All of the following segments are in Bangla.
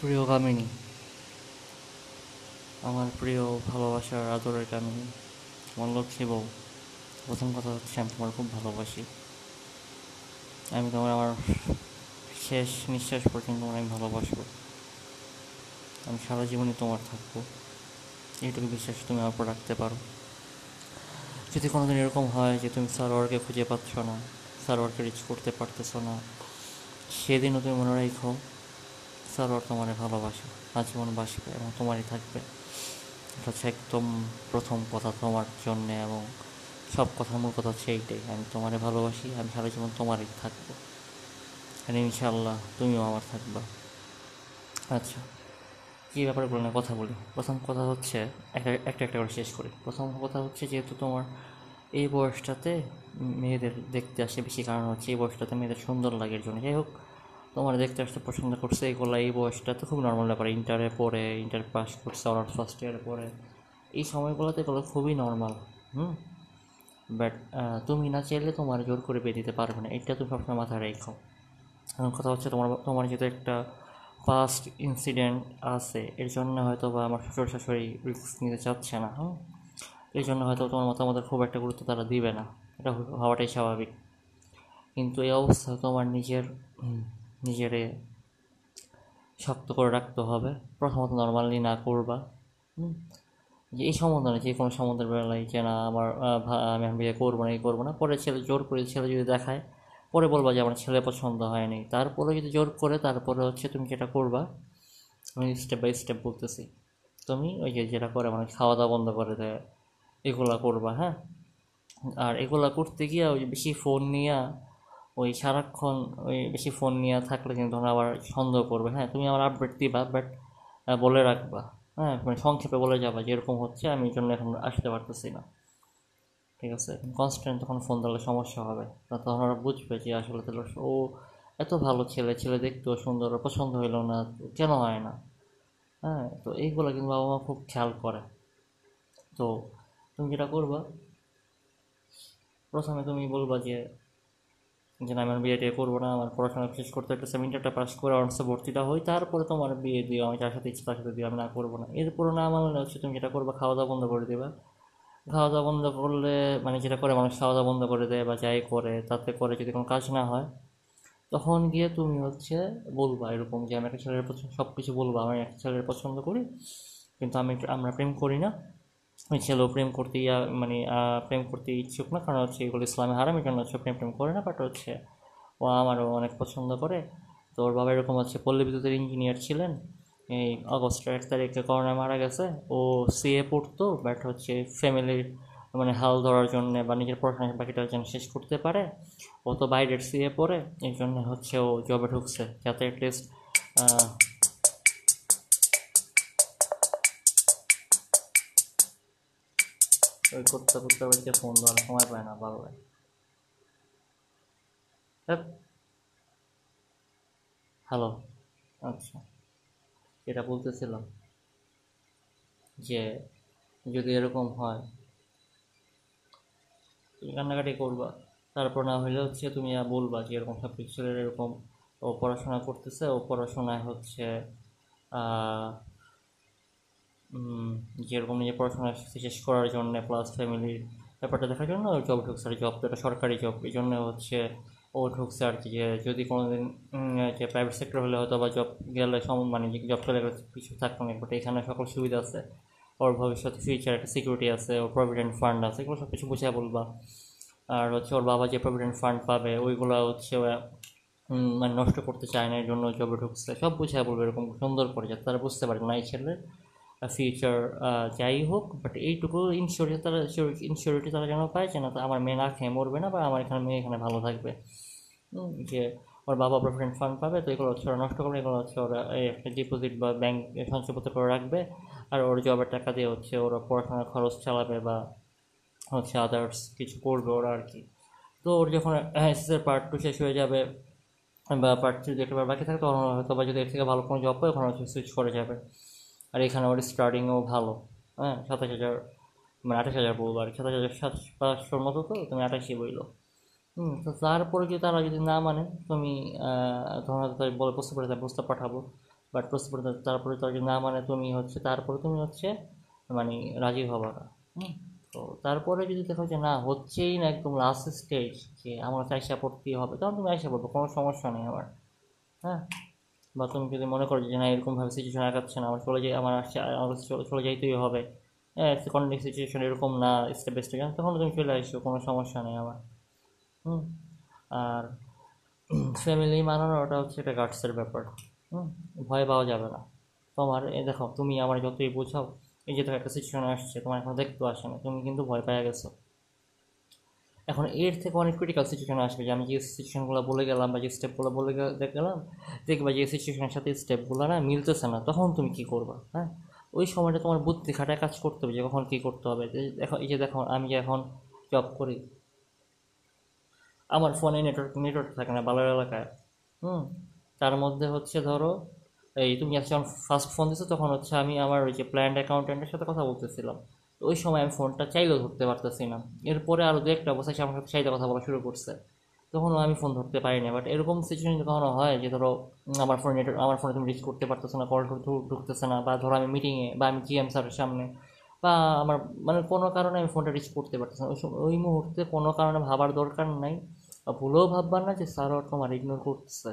প্রিয় কামিনী, আমার প্রিয় ভালোবাসার আদরের কামিনী, আমার লক্ষ্মী বউ, প্রথম কথা হচ্ছে আমি তোমার খুব ভালোবাসি। আমি তোমার আমার শেষ নিঃশ্বাস পর্যন্ত আমি ভালোবাসবো। আমি সারা জীবনই তোমার থাকব। এইটুকু বিশ্বাস তুমি আমার উপর রাখতে পারো। যদি কোনোদিন এরকম হয় যে তুমি সারোয়ারকে খুঁজে পাচ্ছ না সারোয়ারকে রিচ করতে পারতেছো না, সেদিনও তুমি মনে রাখো সারোয়ার তোমার ভালোবাসা। আজীবন বাসবে এবং তোমারই থাকবে। এটা হচ্ছে একদম প্রথম কথা তোমার জন্যে এবং সব কথার মূল কথা হচ্ছে এইটাই। আমি তোমারে ভালোবাসি, আমি সারা জীবন তোমারই থাকব। আর ইনশাল্লাহ তুমিও আমার থাকবা। আচ্ছা কী ব্যাপারে ব্যাপারগুলো না, কথা বলি। প্রথম কথা হচ্ছে, একটা একটা করে শেষ করি। প্রথম কথা হচ্ছে যেহেতু তোমার এই বয়সটাতে মেয়েদের দেখতে আসে বেশি, কারণ হচ্ছে এই বয়সটাতে মেয়েদের সুন্দর লাগে জন্য। যাই হোক তোমার দেখতে আসতে পছন্দ করছে, এগুলো এই বয়সটা তো খুব নর্মাল ব্যাপার। ইন্টারে পড়ে ইন্টার পাস করছে অনার্স ফার্স্ট ইয়ারে পড়ে। এই সময়গুলোতে এগুলো খুবই নর্মাল হুম? বাট তুমি না চাইলে তোমার জোর করে বিয়ে দিতে পারবে না, এটা তুমি সবসময় মাথায় রেখো। এখন কথা হচ্ছে তোমার তোমার যেহেতু একটা পাস্ট ইনসিডেন্ট আছে, এর জন্য হয়তো বা আমার শ্বশুর শাশুড়ি রিস্ক নিতে চাচ্ছে না, হুম? এই জন্য হয়তো তোমার মতামতের খুব একটা গুরুত্ব তারা দিবে না, এটা হওয়াটাই স্বাভাবিক। কিন্তু এই অবস্থা তোমার নিজের নিজেরে শক্ত করে রাখতে হবে। প্রথমত নর্মালি না করবা। যে এই সম্বন্ধ না যে কোনো সম্বন্ধের বেলায় যে না, আমার আমি এখন বিয়ে করব না, এই করব না। পরে ছেলে, জোর করে ছেলে যদি দেখায়, পরে বলবা যে আমার ছেলে পছন্দ হয়নি। তারপরে যদি জোর করে, তারপরে হচ্ছে তুমি যেটা করবা, আমি স্টেপ বাই স্টেপ বলতেছি, তুমি ওই যে যেটা করে মানে খাওয়া দাওয়া বন্ধ করে দেয়, এগুলা করবা হ্যাঁ? আর এগুলা করতে গিয়ে ওই বেশি ফোন নিয়ে ওই সারাক্ষণ ওই বেশি ফোন নিয়ে থাকলে কিন্তু তখন আবার সন্দেহ করবে। হ্যাঁ তুমি আমার আপডেট দিবা বাট বলে রাখবা। হ্যাঁ মানে সংক্ষেপে বলে যাবা যে এরকম হচ্ছে, আমি এই জন্য এখন আসতে পারতেছি না। ঠিক আছে? কনস্ট্যান্ট তখন ফোন দিলে সমস্যা হবে। তখন ওরা বুঝবে যে আসলে তাহলে ও এত ভালো ছেলে ছেলে দেখতেও সুন্দর, পছন্দ হইল না কেন হয় না? হ্যাঁ তো এইগুলো কিন্তু বাবা মা খুব খেয়াল করে। তো তুমি যেটা করবা, প্রথমে তুমি বলবা যে যে না আমি আর বিয়ে টিয়ে করব না, আমার পড়াশোনা শেষ করতে একটা সেমিনারটা পাস করে অনার্সে ভর্তিটা হই তারপরে তোমার বিয়ে দিও, আমি যার সাথে ইচ্ছা সাথে দিও, আমি না করব না। এরপরও না মানলে হচ্ছে তুমি যেটা করবা, খাওয়া দাওয়া বন্ধ করে দেবা। খাওয়া দাওয়া বন্ধ করলে মানে যেটা করে মানুষ, খাওয়া দাওয়া বন্ধ করে দেয় বা যাই করে, তাতে করে যদি কোনো কাজ না হয়, তখন গিয়ে তুমি হচ্ছে বলবা এরকম যে, আমি একটা ছেলের পছন্দ সব কিছু বলবা, আমি একটা ছেলের পছন্দ করি, কিন্তু আমি আমরা প্রেম করি না। ছেলেও প্রেম করতে ইয়া মানে প্রেম করতে ইচ্ছুক না, কারণ হচ্ছে এগুলো ইসলামে হারাম, এই জন্য হচ্ছে প্রেম প্রেম করে না বাট হচ্ছে ও আমারও অনেক পছন্দ করে। তো ওর বাবা এরকম হচ্ছে পল্লী বিদ্যুতের ইঞ্জিনিয়ার ছিলেন। এই আগস্টের এক তারিখে করোনা মারা গেছে। ও সিএ পড়তো বাট হচ্ছে ফ্যামিলির মানে হাল ধরার জন্য বা নিজের পড়াশোনা বাকিটা যেন শেষ করতে পারে। ও তো বাইরের সিএ পড়ে এই জন্য হচ্ছে ও জবে ঢুকছে। যাতে অ্যাটলিস্ট ওই করতে করতে বাড়িতে ফোন দেওয়ার সময় পায় না ভালো লাগে হ্যালো আচ্ছা। এটা বলতেছিলাম যে, যদি এরকম হয়, তুমি কান্নাকাটি করবা, তারপর না হলে হচ্ছে তুমি বলবা যে, এরকম সব কিছু ছেলের এরকম ও পড়াশোনা করতেছে, ও পড়াশোনায় হচ্ছে যেরকম নিজের পড়াশোনা শেষ করার জন্য প্লাস ফ্যামিলির ব্যাপারটা দেখার জন্য জব ঢুকছে আর জব তো একটা সরকারি জব এই জন্য হচ্ছে ও ঢুকছে আর কি যে যদি কোনো দিন যে প্রাইভেট সেক্টর হলে হয়তো বা জব গেলে সম মানে জব চলে গেলে কিছু থাকতো না বাট এখানে সকল সুবিধা আছে। ওর ভবিষ্যতে ফিউচার একটা সিকিউরিটি আছে, ওর প্রভিডেন্ট ফান্ড আছে, এগুলো সব কিছু বুঝিয়ে বলবা। আর হচ্ছে ওর বাবা যে প্রভিডেন্ট ফান্ড পাবে, ওইগুলো হচ্ছে মানে নষ্ট করতে চায় না এর জন্য জবে ঢুকছে। সব বুঝিয়ে বলবে এরকম সুন্দর করে, যাতে তারা বুঝতে পারে না এই ছেলের ফিউচার যাই হোক বাট এইটুকু ইনসিওরিটি তারা ইনসিওরিটি তারা যেন পায় যে না আমার মেয়ে না খেয়ে মরবে না, বা আমার এখানে মেয়ে এখানে ভালো থাকবে। যে ওর বাবা প্রভিডেন্ট ফান্ড পাবে, তো এগুলো হচ্ছে ওরা নষ্ট করবে, এগুলো হচ্ছে ওরা একটা ডিপোজিট বা ব্যাংক সঞ্চয়পত্র করে রাখবে, আর ওর জবের টাকা দিয়ে হচ্ছে ওরা পড়াশোনার খরচ চালাবে বা হচ্ছে আদার্স কিছু করবে ওরা আর কি। তো ওর যখন এসএসের পার্ট টু শেষ হয়ে যাবে, বা পার্ট থ্রি বার বাকি থাকে তখন হয়তো বা যদি এর থেকে ভালো কোনো জব পায়, ওখানে হচ্ছে সুইচ করে যাবে। আর এখানে ওর স্টার্টিংও ভালো হ্যাঁ? সাতাশ হাজার মানে আঠাশ হাজার বলব আর সাতাশ হাজার সাত, পাঁচশোর মতো তো, তুমি আঠাশই বইলো হুম, তো তারপরে যদি তারা যদি না মানে তুমি তোমার তাই বলে বুঝতে পারে তাই বুঝতে পাঠাবো বাট প্রস্তুত তারপরে তো না মানে তুমি হচ্ছে তারপরে তুমি হচ্ছে মানে রাজি হবা হুম? তো তারপরে যদি দেখো যে না, হচ্ছেই না একদম লাস্ট স্টেজ যে আমার আয়সা পড়তেই হবে, তখন তুমি আয়সা পড়ব, কোনো সমস্যা নেই আমার হ্যাঁ? বা তুমি যদি মনে করো যে না, এরকমভাবে সিচুয়েশন আগাচ্ছে না, আমার চলে যাই, আমার আসছে আমার চলে যাইতেই হবে। হ্যাঁ কন্ডিক সিচুয়েশন এরকম না স্টেপ বাই স্টেপ তখন তুমি চলে আসছো কোনো সমস্যা নেই আমার হুম? আর ফ্যামিলি মানানো ওটা হচ্ছে একটা গার্ডসের ব্যাপার। হুম? ভয় পাওয়া যাবে না। তোমার, এ দেখো, তুমি আমার যতই বোঝাও, এই যে তোমার একটা সিচুয়েশন আসছে, তোমার এখন দেখতেও আসে না, তুমি কিন্তু ভয় পেয়ে গেছো। এখন এর থেকে অনেক ক্রিটিক্যাল সিচুয়েশন আসবে যে আমি যে সিচুয়েশনগুলো বলে গেলাম বা যে স্টেপগুলো বলে গেলাম দেখবা যে সিচুয়েশনের সাথে স্টেপগুলো না মিলতেছে না, তখন তুমি কী করবা হ্যাঁ? ওই সময়টা তোমার বুদ্ধি খাটায় কাজ করতে হবে যে কখন কী করতে হবে। দেখো, এই যে দেখো, আমি যে এখন জব করি, আমার ফোনে নেটওয়ার্ক নেটওয়ার্ক থাকে না বালার এলাকায়, হুম? তার মধ্যে হচ্ছে ধরো, এই তুমি যখন ফার্স্ট ফোন দিছো, তখন হচ্ছে আমি আমার ওই যে প্ল্যান্ড অ্যাকাউন্টেন্টের সাথে কথা বলতেছিলাম। তো ওই সময় আমি ফোনটা চাইলেও ধরতে পারতেছি না। এরপরে আরও দু একটা অবস্থায় সে আমার সাথে চাইতে কথা বলা শুরু করছে। তখনও আমি ফোন ধরতে পারি না বাট এরকম সিচুয়েশন কখনো হয় যে ধরো আমার ফোনে নেটওয়ার্ক আমার ফোনে তুমি রিচ করতে পারতেছো না কল ঢুকতেছে না, বা ধরো আমি মিটিংয়ে বা আমি জিএম স্যারের সামনে, বা আমার মানে কোনো কারণে আমি ফোনটা রিচ করতে পারতেছি না। ওই ওই মুহূর্তে কোনো কারণে ভাবার দরকার নাই ভুলেও ভাববার না যে স্যার তোমার ইগনোর করতেছে।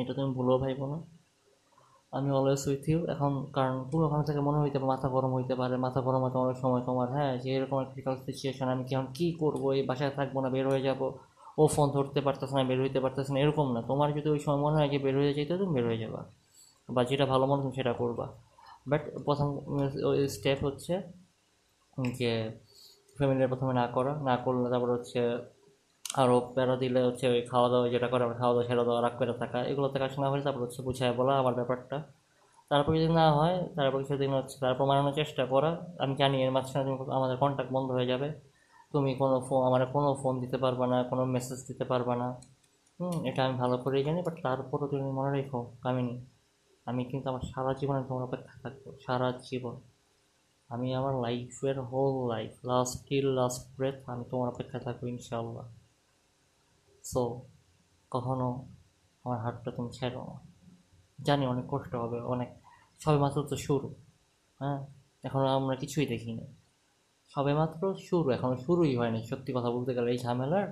এটা তুমি ভুলেও ভাইবো না। আমি অলওয়েজ উইথ ইউ এখন কারণ তুমি ওখান থেকে মনে হইতে মাথা গরম হইতে পারে। মাথা গরম হতে অনেক সময় তোমার হ্যাঁ যে এরকম ক্রিটিক্যাল সিচুয়েশন আমি কি কী করব? এই বাসায় থাকব না, বের হয়ে যাব। ও ফোন ধরতে পারতেছে না, বের হইতে পারতেছে না, এরকম না। তোমার যদি ওই সময় মনে হয় যে বের হয়ে যেতে তুমি বের হয়ে যাবা। বা যেটা ভালো মনে তুমি সেটা করবা। বাট প্রথম স্টেপ হচ্ছে যে ফ্যামিলির প্রথমে না করা, না করলে তারপর হচ্ছে আরও প্যারা দিলে হচ্ছে ওই খাওয়া দাওয়া যেটা করে, আমরা খাওয়া দাওয়া ছেড়ে দাওয়া রাগ করে থাকা, এগুলো থেকে আসলে তারপর হচ্ছে বুঝায় বলা আমার ব্যাপারটা। তারপর যদি না হয়, তারপর সেদিন হচ্ছে, তারপর মানানোর চেষ্টা করা। আমি জানি এর মাঝখানে তুমি আমাদের কন্ট্যাক্ট বন্ধ হয়ে যাবে। তুমি কোনো ফোন আমার কোনো ফোন দিতে পারবে না, কোনো মেসেজ দিতে পারবে না। হুম, এটা আমি ভালো করেই জানি বাট তারপরও তুমি মনে রেখো, কামিনি, আমি কিন্তু আমার সারা জীবনে তোমার অপেক্ষা থাকব, সারা জীবন। আমি আমার লাইফের whole life last till last breath আমি তোমার অপেক্ষা থাকব, ইনশাআল্লাহ। সো কখনো আমার হাতটা তুমি ছেড়ো না। জানি অনেক কষ্ট হবে, অনেক, সবে মাত্র তো শুরু হ্যাঁ? এখন আমরা কিছুই দেখিনি। সবে মাত্র শুরু এখনও শুরুই হয়নি, সত্যি কথা বলতে গেলে এই ঝামেলার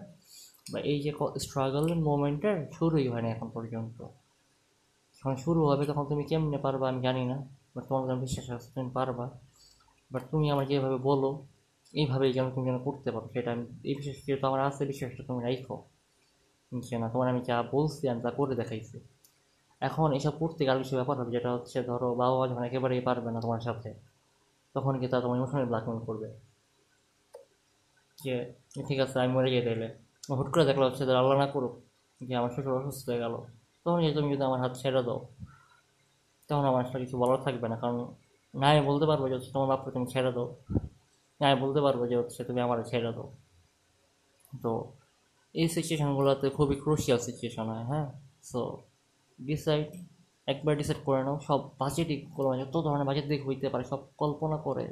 বা এই যে স্ট্রাগলের মোমেন্টের শুরুই হয়নি এখন পর্যন্ত। যখন শুরু হবে তখন তুমি কেমনে পারবা আমি জানি না বাট তোমার যেন বিশ্বাস আছে তুমি পারবা। বাট তুমি আমার যেভাবে বলো, এইভাবেই যেন তুমি যেন করতে পারো, সেটা আমি, এই বিশ্বাস যেহেতু আমার আছে, বিশ্বাসটা তুমি রাখো যে না। তোমার আমি যা বলছি, আমি তা করে দেখাইছি। এখন এসব করতে গেলে কিছু ব্যাপার হবে, যেটা হচ্ছে ধরো বাবা মা যখন একেবারেই পারবে না তোমার সাথে, তখন কি তারা তোমার ইমোশনাল ব্ল্যাকমেল করবে। যে ঠিক আছে, আমি মরে যেতে এলে হুট করে দেখল হচ্ছে আল্লাহ না করুক, যে আমার শ্বশুর অসুস্থ হয়ে গেল। তখন যে তুমি যদি আমার হাত ছেড়ে দাও, তখন আমার আসলে কিছু বলার থাকবে না। কারণ না, আমি বলতে পারব যে হচ্ছে তোমার বাপকে তুমি ছেড়ে দাও। না, আমি বলতে পারব যে হচ্ছে তুমি আমার ছেড়ে দাও। তো এই সিচুয়েশানগুলোতে খুবই ক্রুশিয়াল সিচুয়েশান হয় হ্যাঁ? সো ডিসাইড একবার ডিসাইড করে নাও, সব বাজেটই কোনো যত ধরনের বাজেট দিক হইতে পারে, সব কল্পনা করে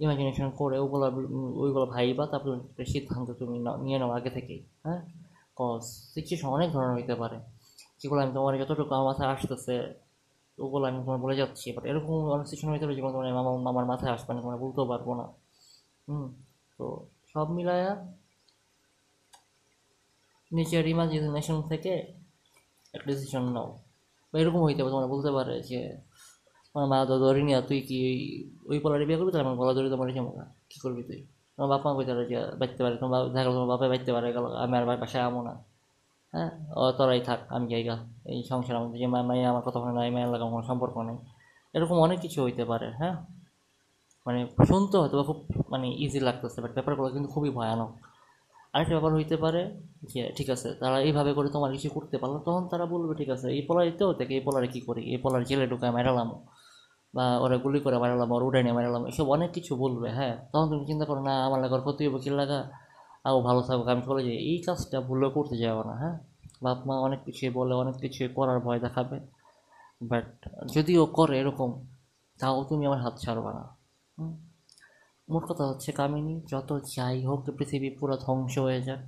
ইমাজিনেশন করে, ওগুলো, ওইগুলো ভাইবা, তারপর সিদ্ধান্ত তুমি নিয়ে নাও আগে থেকেই হ্যাঁ? কজ সিচুয়েশন অনেক ধরনের হইতে পারে। যেগুলো আমি তোমার যতটুকু আমার মাথায় আসতেছে, ওগুলো আমি তোমার বলে যাচ্ছি বাট এরকম অনেক সিচুয়েশন হইতে পারে যেগুলো তোমার মামা আমার মাথায় আসবে না, তোমার বলতেও পারব না। হুম, তো সব মিলায়া নিজের ইমাজিনেশন থেকে একটা ডিসিশন নাও, বা এরকম হইতে পারে, তোমরা বলতে পারে যে, আমার মা ধরি নিয়া তুই কি ওই পলারে বিয়ে করবি? তাহলে আমার গলা ধরে তোমার যেমন কী করবি তুই? তোমার বাপ মা কইতে যে বাঁচতে পারে। তোমার দেখা তোমার বাপে বাঁচতে পারে, গেল, আমি আর বাসায় আমো না। হ্যাঁ? ও, তোরাই থাক, আমি জায়গা এই সংসার আমাদের যে মাইয়া আমার কথা হয় না এই মায়ের লাগা কোনো সম্পর্ক নেই, এরকম অনেক কিছু হইতে পারে হ্যাঁ? মানে শুনতে হয়তো খুব মানে ইজি লাগতেছে বাট ব্যাপারগুলো কিন্তু খুবই ভয়ানক। আরেকটা ব্যাপার হইতে পারে যে, ঠিক আছে, তারা এইভাবে করে তোমার কিছু করতে পারল, তখন তারা বলবে, ঠিক আছে, এই পলারিতেও থেকে এই পলারে কী করি? এই পলার জেলে ঢুকায় মেরালাম বা ওরা গুলি করে মারালাম ওর উড়ে নিয়ে মারালাম এসব অনেক কিছু বলবে হ্যাঁ। তখন তুমি চিন্তা করো, না, আমার লাগার ক্ষতি হবে কি লাগা? আও ভালো থাকুক, আমি চলে যাই। এই কাজটা ভুলেও করতে যাব না হ্যাঁ। বাপ মা অনেক কিছুই বলে, অনেক কিছুই করার ভয় দেখাবে। বাট যদিও করে এরকম, তাও তুমি আমার হাত ছাড়বা না মোট কথা হচ্ছে কামিনী, যত যাই হোক পৃথিবী পুরো ধ্বংস হয়ে যাক।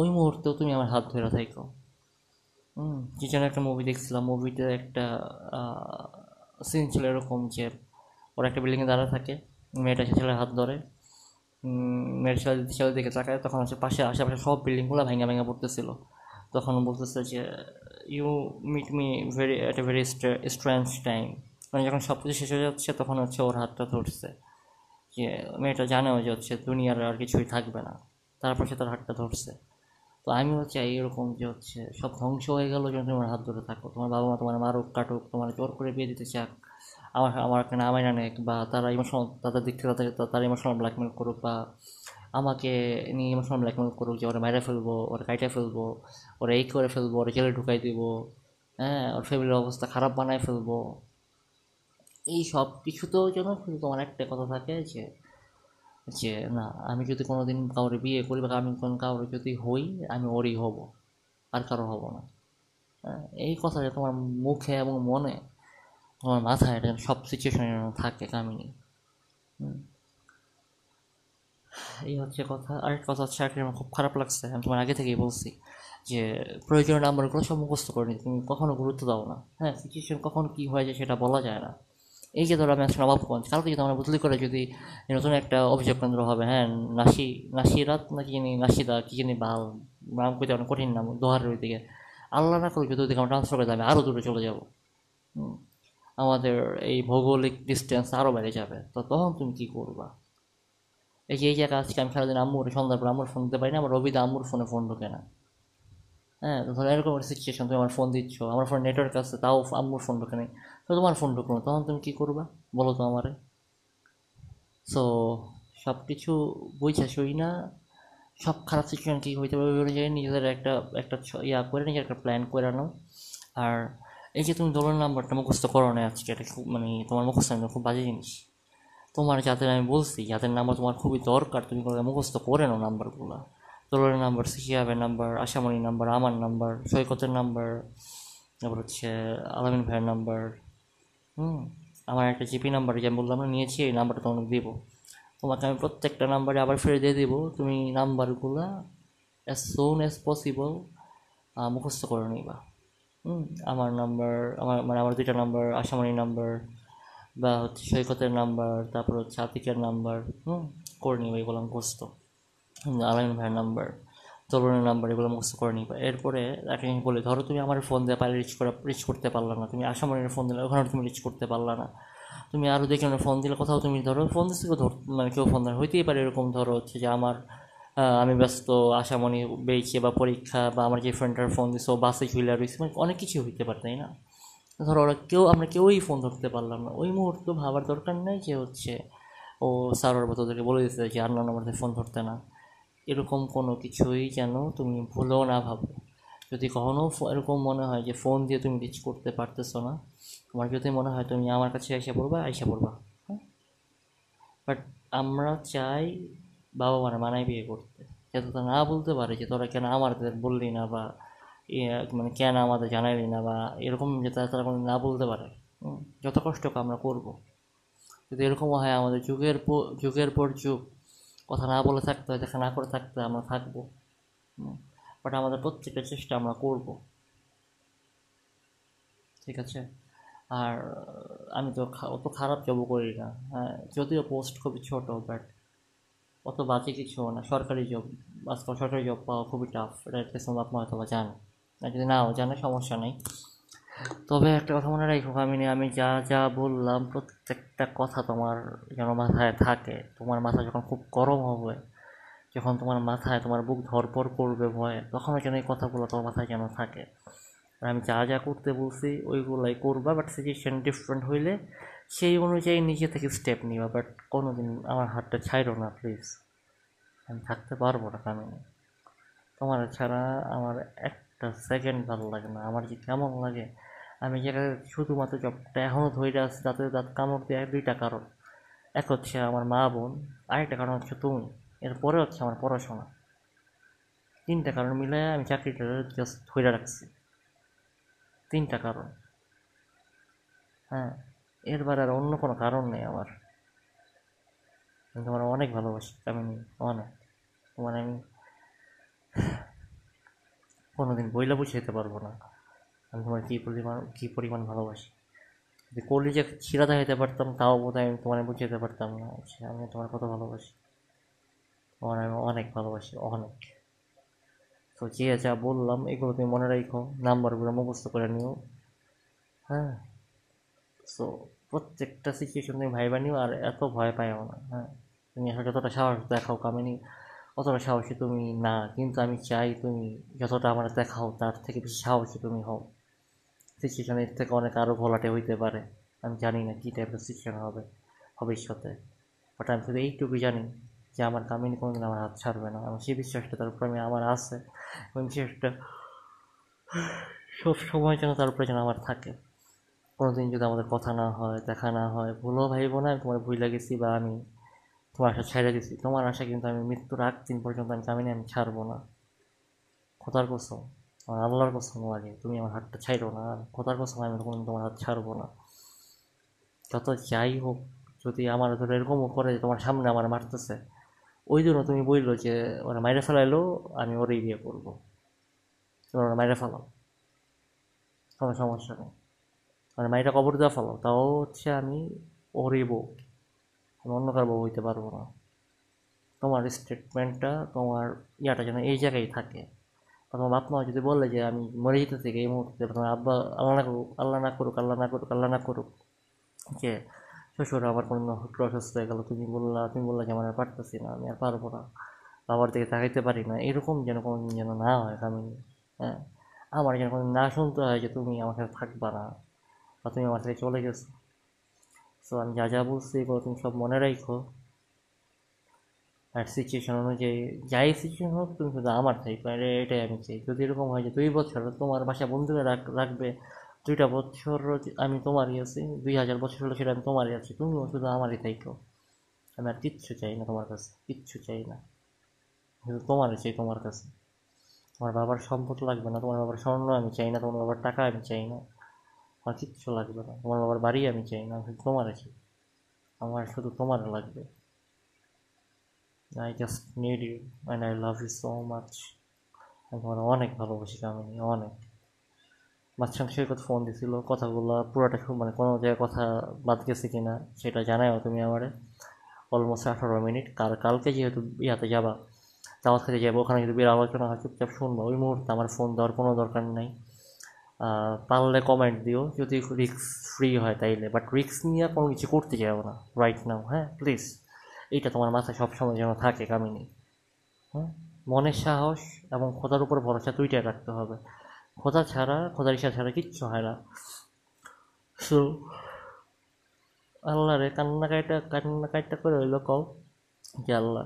ওই মুহূর্তেও তুমি আমার হাত ধরে থাকো। হুম কি যেন একটা মুভি দেখছিলাম। মুভিতে একটা সিন ছিল এরকম যে ওরা একটা বিল্ডিংয়ে দাঁড়ায় থাকে, মেয়েটা সে ছেলের হাত ধরে। মেয়ের ছেলে ছেলে দিকে তাকায়, তখন হচ্ছে পাশে, আশেপাশে সব বিল্ডিংগুলো ভেঙে ভেঙে পড়তেছিল। তখন বলতেছে যে you meet me very at a very strange time মানে যখন সব কিছু শেষ হয়ে যাচ্ছে, তখন হচ্ছে ওর হাতটা ধরছে। যে মেয়েটা জানেও যে হচ্ছে দুনিয়ার আর কিছুই থাকবে না। তারপর সে তার হাতটা ধরছে। তো আমিও চাই এরকম যে হচ্ছে সব ধ্বংস হয়ে গেল যেন তোমার হাত ধরে থাকো। তোমার বাবা মা তোমার মারুক, কাটুক, তোমার জোর করে বিয়ে দিতে চাক। আমার আমার নামাই না নেক বা তারা ইমোশনাল তাদের দিক থেকে তাদের, তারা ইমোশনাল ব্ল্যাকমেল করুক বা আমাকে নিয়ে ইমোশনাল ব্ল্যাকমেল করুক যে ওরা মেরে ফেলব, ওরা কাইটে ফেলব, ওরা এই করে ফেলব, ওরা জেলে ঢুকাই দিব হ্যাঁ ওর ফ্যামিলির অবস্থা খারাপ বানায় ফেলব। এই সব কিছুতেও যেন শুধু তোমার একটা কথা থাকে যে যে না আমি যদি কোনো দিন কাউরে বিয়ে করি বা আমি কোনো কাউরে যদি হই আমি ওরই হব আর কারও হব না। হ্যাঁ, এই কথাটা তোমার মুখে এবং মনে তোমার মাথায় এটা সব সিচুয়েশনে থাকে কামিনী। এই হচ্ছে কথা। আরেকটা কথা হচ্ছে আমার খুব খারাপ লাগছে আমি তোমার আগে থেকেই বলছি যে প্রয়োজনীয় নাম্বারগুলো সব মুখস্থ করে নিতে। তুমি কখনো গুরুত্ব দাও না। হ্যাঁ সিচুয়েশন কখন কী হয়ে যায় সেটা বলা যায় না। এই যে ধরো আমি আজকে নবাবগঞ্জ কালকে যদি আমরা বদলি করে যদি নতুন একটা অভিযোগ কেন্দ্র হবে হ্যাঁ নাসি, নাসিরাত নাকি জানি, নাসিদা, কি জানি বাল, নাম করতে অনেক কঠিন নাম, দোহারের ওই দিকে আল্লাহ না করে যদি ওদিকে আমরা ট্রান্সফার করে যাবে আরও দূরে চলে যাব। আমাদের এই ভৌগোলিক ডিস্টেন্স আরও বেড়ে যাবে। তো তখন তুমি কী করবা? এই যে, এই জায়গা আজকে আমি সারাদিন আম্মুর সন্ধ্যার পর আম্মুর ফোন দিতে পারি না আমার রবিদা আম্মুর ফোনে ফোন ঢোকে না। হ্যাঁ ধরো এরকম একটা সিচুয়েশন তুমি আমার ফোন দিচ্ছ, আমার ফোন নেটওয়ার্ক আছে, তাও আম্মুর ফোন ঢোকে নেই। তো তোমার ফোন ঢুকলো তখন তুমি কী করবা? বলো তো আমারে। সো সব কিছু বুঝা শুই না, সব খারাপ সিচুয়েশন কী হইতে পারে ওই অনুযায়ী নিজেদের একটা একটা ইয়া করে, নিজের একটা প্ল্যান করে আনো আর এই যে তুমি দোলের নাম্বারটা মুখস্থ করো না আজকে, এটা খুব মানে তোমার মুখস্থ খুব বাজে জিনিস। তোমার যাদের আমি বলছি, যাদের নাম্বার তোমার খুবই দরকার, তুমি মুখস্থ করে নাও নাম্বারগুলো। দোলের নাম্বার সিহিয়াবের নাম্বার আশামণির নাম্বার আমার নাম্বার সৈকতের নাম্বার তারপর হচ্ছে আলামিন ভাইয়ের নাম্বার হুম, আমার একটা জিপি নাম্বার যে বললাম না, নিয়েছি, এই নাম্বারটা তোমাকে দেবো। তোমাকে আমি প্রত্যেকটা নাম্বারে আবার ফিরে দিয়ে দেবো, তুমি নাম্বারগুলো অ্যাজ সোন অ্যাজ পসিবল মুখস্থ করে নিবা। হুম, আমার নাম্বার আমার মানে আমার দুইটা নাম্বার আশামণির নাম্বার বা হচ্ছে সৈকতের নাম্বার তারপর হচ্ছে আতিকের নাম্বার হুম, করে নিবা এগুলো মুখস্থ। আলামিন ভাইয়ের নাম্বার তরুণের নাম্বার এগুলো মুখস্থ করে নিবা। এরপরে তাকে বলি, ধরো তুমি আমার ফোন দিয়ে পাইলে রিচ করা রিচ করতে পারলা না। তুমি আসামনের ফোন দিলে ওখানে তুমি রিচ করতে পারলা না। তুমি আরও দেখে ফোন দিলে, কোথাও তুমি ধরো ফোন দিচ্ছে ধর মানে কেউ ফোন হইতেই পারে এরকম ধরো হচ্ছে যে আমার আমি ব্যস্ত আশামণি বেয়েছে বা পরীক্ষা বা আমার যে ফ্রেন্ডটার ফোন দিচ্ছে বাসে ঝুলে রয়েছে মানে অনেক কিছু হইতে পারে, তাই না? ধরো ওরা কেউ, আমরা কেউই ফোন ধরতে পারলাম না। ওই মুহূর্তে ভাবার দরকার নেই যে হচ্ছে, ও সারোর বা তোদেরকে বলে দিতে যে, আর নাম্বার ফোন ধরতে না। এরকম কোনো কিছুই যেন তুমি ভুলেও না ভাবো। যদি কখনও এরকম মনে হয় যে ফোন দিয়ে তুমি রিচ করতে পারতেছো না, তোমার যদি মনে হয় তুমি আমার কাছে এসে পড়বা এসে পড়বা হ্যাঁ? বাট আমরা চাই বাবা মারা মানায় বিয়ে করতে। যাতে তারা না বলতে পারে যে তোরা কেন আমাদের বললি না বা মানে কেন আমাদের জানাইলি না বা এরকম যাতে তারা কোনো না বলতে পারে যত কষ্ট আমরা করব। যদি এরকমও হয় আমাদের যুগের পর যুগের পর যুগ কথা না বলে থাকতে হয়, দেখা না করে থাকতে হয়, আমরা থাকব। বাট আমাদের প্রত্যেকটা চেষ্টা আমরা করব। ঠিক আছে? আর আমি তো অত খারাপ জবও করি না। হ্যাঁ যদিও পোস্ট খুবই ছোটো বাট অত বাজে কিছু না। সরকারি জব আজকাল সরকারি জব পাওয়া খুবই টাফ এটা একটা সম্ভব হয়তো বা জানে যদি নাও জানে, সমস্যা নেই। তবে একটা কথা মনে রাখো আমি আমি যা যা বললাম, প্রত্যেকটা কথা তোমার যেন মাথায় থাকে। তোমার মাথা যখন খুব গরম হবে, যখন তোমার মাথায় তোমার বুক ধরপর করবে ভয়ে তখন যেন এই কথাগুলো তোমার মাথায় যেন থাকে। আর আমি যা যা করতে বলছি, ওইগুলাই করবা বাট সিচুয়েশান ডিফারেন্ট হইলে সেই অনুযায়ী নিজে থেকে স্টেপ নিবা বাট কোনো দিন আমার হাতটা ছাইরো না প্লিজ আমি থাকতে পারব না কামিনে তোমার ছাড়া আমার একটা সেকেন্ড ভালো লাগে না, আমার যে কেমন লাগে আমি যেটা শুধুমাত্র জবটা এখনও ধরে আছি তাতে দাঁত কামড় দেওয়ার দুইটা কারণ। এক হচ্ছে আমার মা বোন, আরেকটা কারণ হচ্ছে তুমি। এরপরে হচ্ছে আমার পড়াশোনা। তিনটা কারণ মিলে আমি চাকরিটা জাস্ট ধরে রাখছি। তিনটা কারণ। হ্যাঁ এরবার আর অন্য কোনো কারণ নেই আমার। আমি তোমার অনেক ভালোবাসি, আমি অনেক। তোমার আমি কোনোদিন বইলা বুঝাইতে পারব না। আমি তোমার কী পরিমাণ কী পরিমাণ ভালোবাসি? যদি কলিজা ছিঁড়া দেখাইতে পারতাম, তাও বোধ আমি তোমার বুঝাতে পারতাম না। আমি তোমার কত ভালোবাসি? তোমার আমি অনেক ভালোবাসি, অনেক। তো যে যা বললাম, এগুলো তুমি মনে রাখো নাম্বারগুলো মুখস্থ করে নিও। হ্যাঁ? সো প্রত্যেকটা সিচুয়েশন তুমি ভাইবা নিও, আর এত ভয় পাইও না হ্যাঁ? তুমি আসলে যতটা সাহস দেখাও কামিনি, অতটা সাহসী তুমি না, কিন্তু আমি চাই তুমি যতটা আমার দেখাও, তার থেকে বেশি সাহসী তুমি হও। সিচুয়েশন এর থেকে অনেক আরও ঘোলাটে হইতে পারে। আমি জানি না কী টাইপের সিচুয়েশন হবে ভবিষ্যতে। বাট আমি শুধু এইটুকু জানি যে আমার কামিনী কোনোদিন আমার হাত ছাড়বে না। আমার সেই বিশ্বাসটা তার উপরে আমি, আমার আছে। এবং বিশ্বাসটা সব সময় যেন তার উপরে যেন আমার থাকে। কোনোদিন যদি আমাদের কথা না হয়, দেখা না হয়, ভুলও ভাইব না আমি তোমার ভুলে গেছি বা আমি তোমার আশা ছেড়ে দিছি তোমার আশা কিন্তু আমি মৃত্যুর আগ দিন পর্যন্ত আমি কামিনী আমি ছাড়বো না। খোদার কসম। আমার আল্লাহর কসম লাগে, তুমি আমার হাতটা ছাইড়ো না, আর খোদার কসম আমি কোনোদিন তোমার হাত ছাড়বো না। যত যাই হোক, যদি আমার ধরো এরকমও করে তোমার সামনে আমার মারতেছে, ওই জন্য তুমি বলল যে, ওরা মাইরে ফেলাইলো, আমি ওরেই বিয়ে করব। তুমি ওরা মাইরে ফেলাও, কোনো সমস্যা নেই। মানে মাইটা কবর দেওয়া ফেলাও তাও হচ্ছে আমি ওরই বউ, আমি অন্য কার বউ হইতে পারব না। তোমার স্টেটমেন্টটা তোমার ইয়াটা যেন এই জায়গায় থাকে। তোমার বাপ মা যদি বলে যে আমি মরে যেতে থেকে এই মুহূর্তে তোমার আব্বা আল্লাহ না করুক, আল্লাহ না করুক, আল্লাহ না করুক, আল্লাহ না করুক, যে শ্বশুর আমার কোনো হুট অসুস্থ হয়ে গেল, তুমি বললা তুমি বললা যে আমার আর পারতেছি না, আমি আর পারব না, বাবার দিকে তাকাইতে পারি না, এরকম যেন কোনো যেন না হয় কামিনী হ্যাঁ? আমার যেন কোনো না শুনতে হয় যে তুমি আমার সাথে থাকবা না, বা তুমি আমার সাথে চলে গেছো। সো আমি যা যা বলছি এগুলো তুমি সব মনে রাখো আর সিচুয়েশন অনুযায়ী যাই সিচুয়েশন হোক, তুমি শুধু আমার থাকবে আর এটাই আমি চাই। যদি এরকম হয় যে দুই বছর তোমার বাসা বন্ধুরা রাখ, রাখবে, দুইটা বছর আমি তোমারই আছি, দুই হাজার বছর হলো সেটা আমি তোমারই আছি, তুমিও শুধু আমারই থাইকো আমি আর কিচ্ছু চাই না তোমার কাছে, কিচ্ছু চাই না। শুধু তোমারই চাই তোমার কাছে। তোমার বাবার সম্পদ লাগবে না, তোমার বাবার স্বর্ণ আমি চাই না, তোমার বাবার টাকা আমি চাই না। আমার কিচ্ছু লাগবে না, তোমার বাবার বাড়ি আমি চাই না শুধু তোমার আছি আমার শুধু তোমার লাগবে। I just need you and I love you so much আমি অনেক ভালোবাসি কামিনী অনেক। মাঝখানে সৈকত ফোন দিছিল, কথাগুলো পুরোটা খুব মানে কোনো জায়গায় কথা বাদ গেছে কি না সেটা জানাও তুমি আমারে। অলমোস্ট আঠারো মিনিট। কাল, কালকে যেহেতু ইয়াতে যাবা, দাওয়াত খেতে যাব ওখানে যদি বের আলোচনা হয় চুপচাপ শুনব। ওই মুহূর্তে আমার ফোন দেওয়ার কোনো দরকার নেই। পারলে কমেন্ট দিও, যদি রিক্স ফ্রি হয় তাইলে। বাট রিক্স নিয়ে কোনো কিছু করতে যাব না রাইট নাও হ্যাঁ প্লিজ এইটা তোমার মাথায় সবসময় যেন থাকে কামিনী। হ্যাঁ মনের সাহস এবং খোদার উপর ভরসা দুইটাই রাখতে হবে। খোদা ছাড়া, খোদার ইচ্ছা ছাড়া কিচ্ছু হয় না। সো আল্লাহ রে কান্নাকাইটা কান্নাকাইটা করে হইল কও যে, আল্লাহ,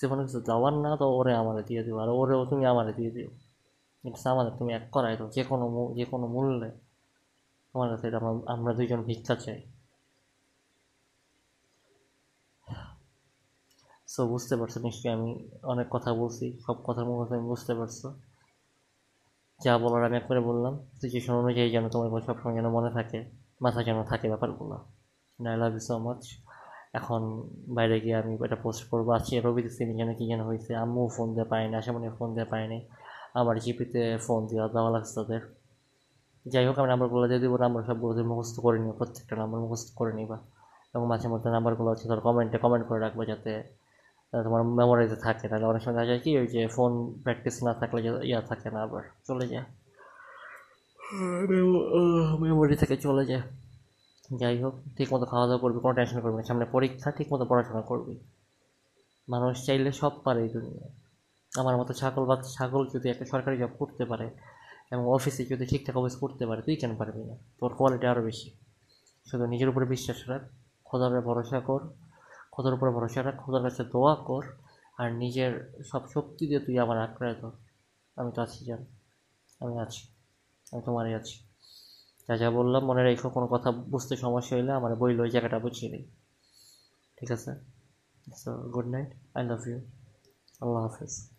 জীবনে কিছু যাওয়ার না, তো ওরে আমারে দিয়ে দিও, আর ওরেও তুমি আমারে দিয়ে দিও। কিন্তু আমাদের তুমি এক করাই দাও, যে কোনো যে কোনো মূল্যে। তোমার কাছে এটা আমরা দুইজন ভিক্ষা চাই। সো বুঝতে পারছ, নিশ্চয়ই আমি অনেক কথা বলছি, সব কথার মধ্যে তুমি বুঝতে পারছ। যা বলার আমি একবারে বললাম সিচুয়েশন অনুযায়ী যেন তোমার সবসময় যেন মনে থাকে, মাথা যেন থাকে ব্যাপারগুলো। I love you so much এখন বাইরে গিয়ে আমি এটা পোস্ট করব। আজকে রবি সিনি যেন কী যেন হয়েছে। আম্মুও ফোন দিয়ে পায়নি আশামনি ফোন দিয়ে পায়নি আমার জিপিতে ফোন দেওয়া দেওয়া লাগছে তাদের। যাই হোক, আমি নাম্বারগুলো দিয়ে দেবো। নাম্বার সবগুলো দিয়ে মুখস্থ করে নিও, প্রত্যেকটা নাম্বার মুখস্থ করে নিবা। এবং মাঝে মধ্যে নাম্বারগুলো হচ্ছে ধর কমেন্টে কমেন্ট করে রাখব যাতে তোমার মেমোরিতে থাকে। তাহলে অনেক সময় দেখা যায় কি ওই যে ফোন প্র্যাকটিস না থাকলে ইয়া থাকে না আবার চলে যায়। মেমোরি থেকে চলে যায়। যাই হোক ঠিক মতো খাওয়া দাওয়া করবি কোনো টেনশন করবি না। সামনে পরীক্ষা ঠিক মতো পড়াশোনা করবি। মানুষ চাইলে সব পারে এই দুনিয়া আমার মতো ছাগল বা ছাগল যদি একটা সরকারি জব করতে পারে এবং অফিসে যদি ঠিকঠাক অফিস করতে পারে তুই কেন পারবি না? তোর কোয়ালিটি আরও বেশি। শুধু নিজের উপরে বিশ্বাস রাখ খোদার ভরসা কর খোদার উপর ভরসা রাখ, খোদার কাছে দোয়া কর, আর নিজের সব শক্তি দিয়ে তুই আমার আঁকড়ায় ধর। আমি তো আছি, জান। আমি আছি। আমি তোমারই আছি। যা যা বললাম, মনে রেখো, কোনো কথা বুঝতে সমস্যা হইলে আমার বইল ওই জায়গাটা বুঝিয়ে নিই ঠিক আছে? So good night I love you Allah Hafiz.